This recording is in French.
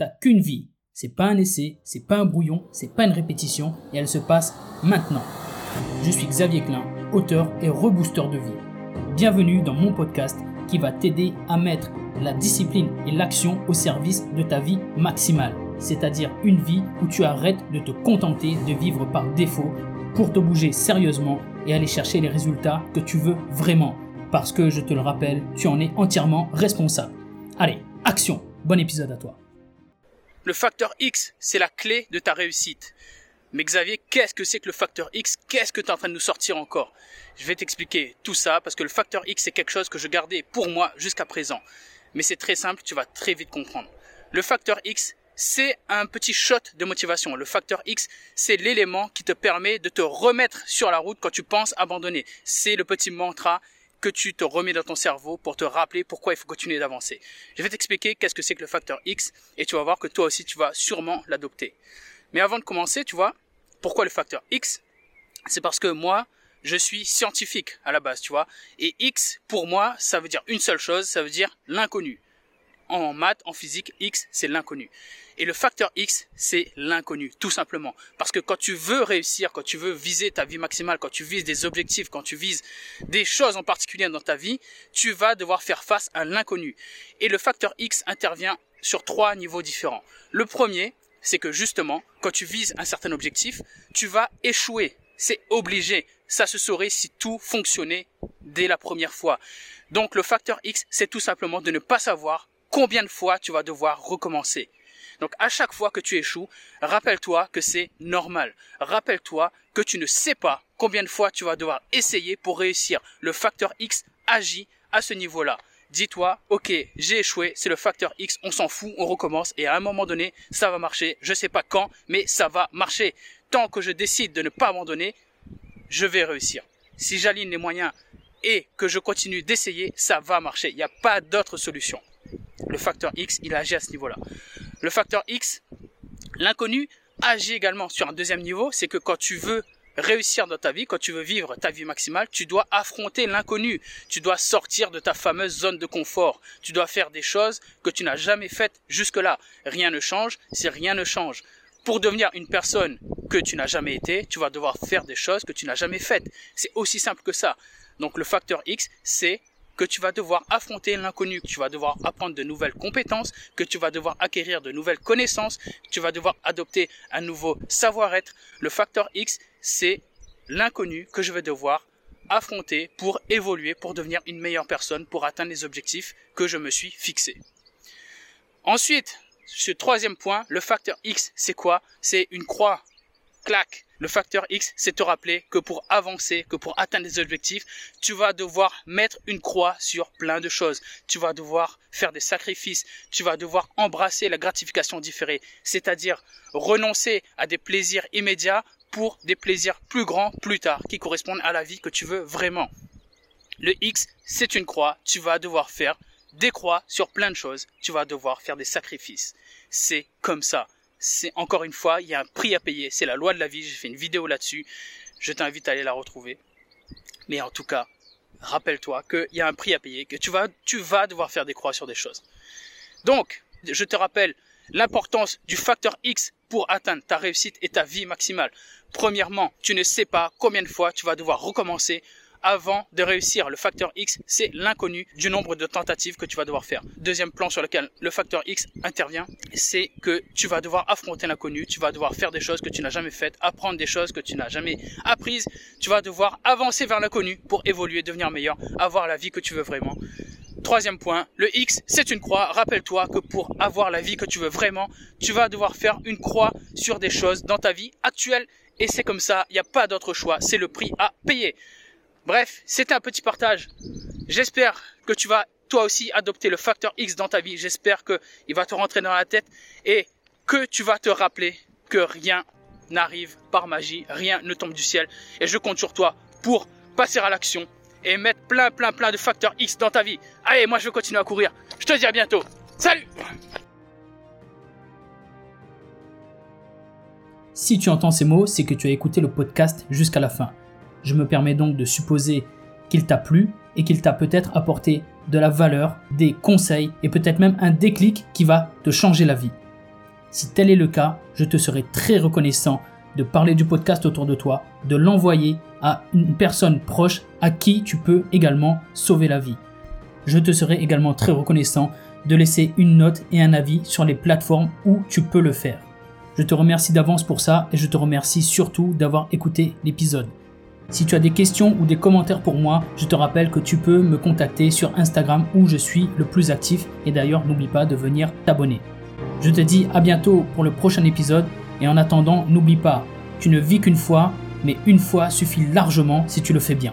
T'as qu'une vie. C'est pas un essai, c'est pas un brouillon, c'est pas une répétition, et elle se passe maintenant. Je suis Xavier Klein, auteur et rebooster de vie. Bienvenue dans mon podcast qui va t'aider à mettre la discipline et l'action au service de ta vie maximale, c'est-à-dire une vie où tu arrêtes de te contenter de vivre par défaut pour te bouger sérieusement et aller chercher les résultats que tu veux vraiment. Parce que je te le rappelle, tu en es entièrement responsable. Allez, action Bon épisode à toi. Le facteur X, c'est la clé de ta réussite. Mais Xavier, qu'est-ce que c'est que le facteur X? Qu'est-ce que tu es en train de nous sortir encore? Je vais t'expliquer tout ça parce que le facteur X, c'est quelque chose que je gardais pour moi jusqu'à présent. Mais c'est très simple, tu vas très vite comprendre. Le facteur X, c'est un petit shot de motivation. Le facteur X, c'est l'élément qui te permet de te remettre sur la route quand tu penses abandonner. C'est le petit mantra que tu te remets dans ton cerveau pour te rappeler pourquoi il faut continuer d'avancer. Je vais t'expliquer qu'est-ce que c'est que le facteur X et tu vas voir que toi aussi tu vas sûrement l'adopter. Mais avant de commencer, tu vois, pourquoi le facteur X? C'est parce que moi, je suis scientifique à la base, tu vois. Et X, pour moi, ça veut dire une seule chose, ça veut dire l'inconnu en maths, en physique, X, c'est l'inconnu. Et le facteur X, c'est l'inconnu, tout simplement. Parce que quand tu veux réussir, quand tu veux viser ta vie maximale, quand tu vises des objectifs, quand tu vises des choses en particulier dans ta vie, tu vas devoir faire face à l'inconnu. Et le facteur X intervient sur trois niveaux différents. Le premier, c'est que justement, quand tu vises un certain objectif, tu vas échouer. C'est obligé. Ça se saurait si tout fonctionnait dès la première fois. Donc le facteur X, c'est tout simplement de ne pas savoir combien de fois tu vas devoir recommencer. Donc à chaque fois que tu échoues, rappelle-toi que c'est normal. Rappelle-toi que tu ne sais pas combien de fois tu vas devoir essayer pour réussir. Le facteur X agit à ce niveau-là. Dis-toi, ok, j'ai échoué, c'est le facteur X, on s'en fout, on recommence et à un moment donné, ça va marcher. Je sais pas quand, mais ça va marcher. Tant que je décide de ne pas abandonner, je vais réussir. Si j'aligne les moyens et que je continue d'essayer, ça va marcher. Il n'y a pas d'autre solution. Le facteur X, il agit à ce niveau-là. Le facteur X, l'inconnu, agit également sur un deuxième niveau, c'est que quand tu veux réussir dans ta vie, quand tu veux vivre ta vie maximale, tu dois affronter l'inconnu. Tu dois sortir de ta fameuse zone de confort. Tu dois faire des choses que tu n'as jamais faites jusque-là. Rien ne change si rien ne change. Pour devenir une personne que tu n'as jamais été, tu vas devoir faire des choses que tu n'as jamais faites. C'est aussi simple que ça. Donc le facteur X, c'est que tu vas devoir affronter l'inconnu, que tu vas devoir apprendre de nouvelles compétences, que tu vas devoir acquérir de nouvelles connaissances, que tu vas devoir adopter un nouveau savoir-être. Le facteur X, c'est l'inconnu que je vais devoir affronter pour évoluer, pour devenir une meilleure personne, pour atteindre les objectifs que je me suis fixés. Ensuite, ce troisième point, le facteur X, c'est quoi? C'est une croix. Clac le facteur X, c'est te rappeler que pour avancer, que pour atteindre des objectifs, tu vas devoir mettre une croix sur plein de choses. Tu vas devoir faire des sacrifices. Tu vas devoir embrasser la gratification différée. C'est-à-dire renoncer à des plaisirs immédiats pour des plaisirs plus grands plus tard, qui correspondent à la vie que tu veux vraiment. Le X, c'est une croix. Tu vas devoir faire des croix sur plein de choses. Tu vas devoir faire des sacrifices. C'est comme ça c'est encore une fois, il y a un prix à payer. C'est la loi de la vie. J'ai fait une vidéo là-dessus. Je t'invite à aller la retrouver. Mais en tout cas, rappelle-toi qu'il y a un prix à payer, que tu vas, tu vas devoir faire des croix sur des choses. Donc, je te rappelle l'importance du facteur X pour atteindre ta réussite et ta vie maximale. Premièrement, tu ne sais pas combien de fois tu vas devoir recommencer avant de réussir. Le facteur X, c'est l'inconnu du nombre de tentatives que tu vas devoir faire. Deuxième plan sur lequel le facteur X intervient, c'est que tu vas devoir affronter l'inconnu, tu vas devoir faire des choses que tu n'as jamais faites, apprendre des choses que tu n'as jamais apprises, tu vas devoir avancer vers l'inconnu pour évoluer, devenir meilleur, avoir la vie que tu veux vraiment. Troisième point, le X, c'est une croix. Rappelle-toi que pour avoir la vie que tu veux vraiment, tu vas devoir faire une croix sur des choses dans ta vie actuelle. Et c'est comme ça, il n'y a pas d'autre choix. C'est le prix à payer. Bref, c'était un petit partage. J'espère que tu vas toi aussi adopter le facteur X dans ta vie. J'espère qu'il va te rentrer dans la tête et que tu vas te rappeler que rien n'arrive par magie, rien ne tombe du ciel. Et je compte sur toi pour passer à l'action et mettre plein, plein, plein de facteurs X dans ta vie. Allez, moi je vais continuer à courir. Je te dis à bientôt. Salut Si tu entends ces mots, c'est que tu as écouté le podcast jusqu'à la fin. Je me permets donc de supposer qu'il t'a plu et qu'il t'a peut-être apporté de la valeur, des conseils et peut-être même un déclic qui va te changer la vie. Si tel est le cas, je te serai très reconnaissant de parler du podcast autour de toi, de l'envoyer à une personne proche à qui tu peux également sauver la vie. Je te serai également très reconnaissant de laisser une note et un avis sur les plateformes où tu peux le faire. Je te remercie d'avance pour ça et je te remercie surtout d'avoir écouté l'épisode. Si tu as des questions ou des commentaires pour moi, je te rappelle que tu peux me contacter sur Instagram où je suis le plus actif et d'ailleurs n'oublie pas de venir t'abonner. Je te dis à bientôt pour le prochain épisode et en attendant n'oublie pas, tu ne vis qu'une fois, mais une fois suffit largement si tu le fais bien.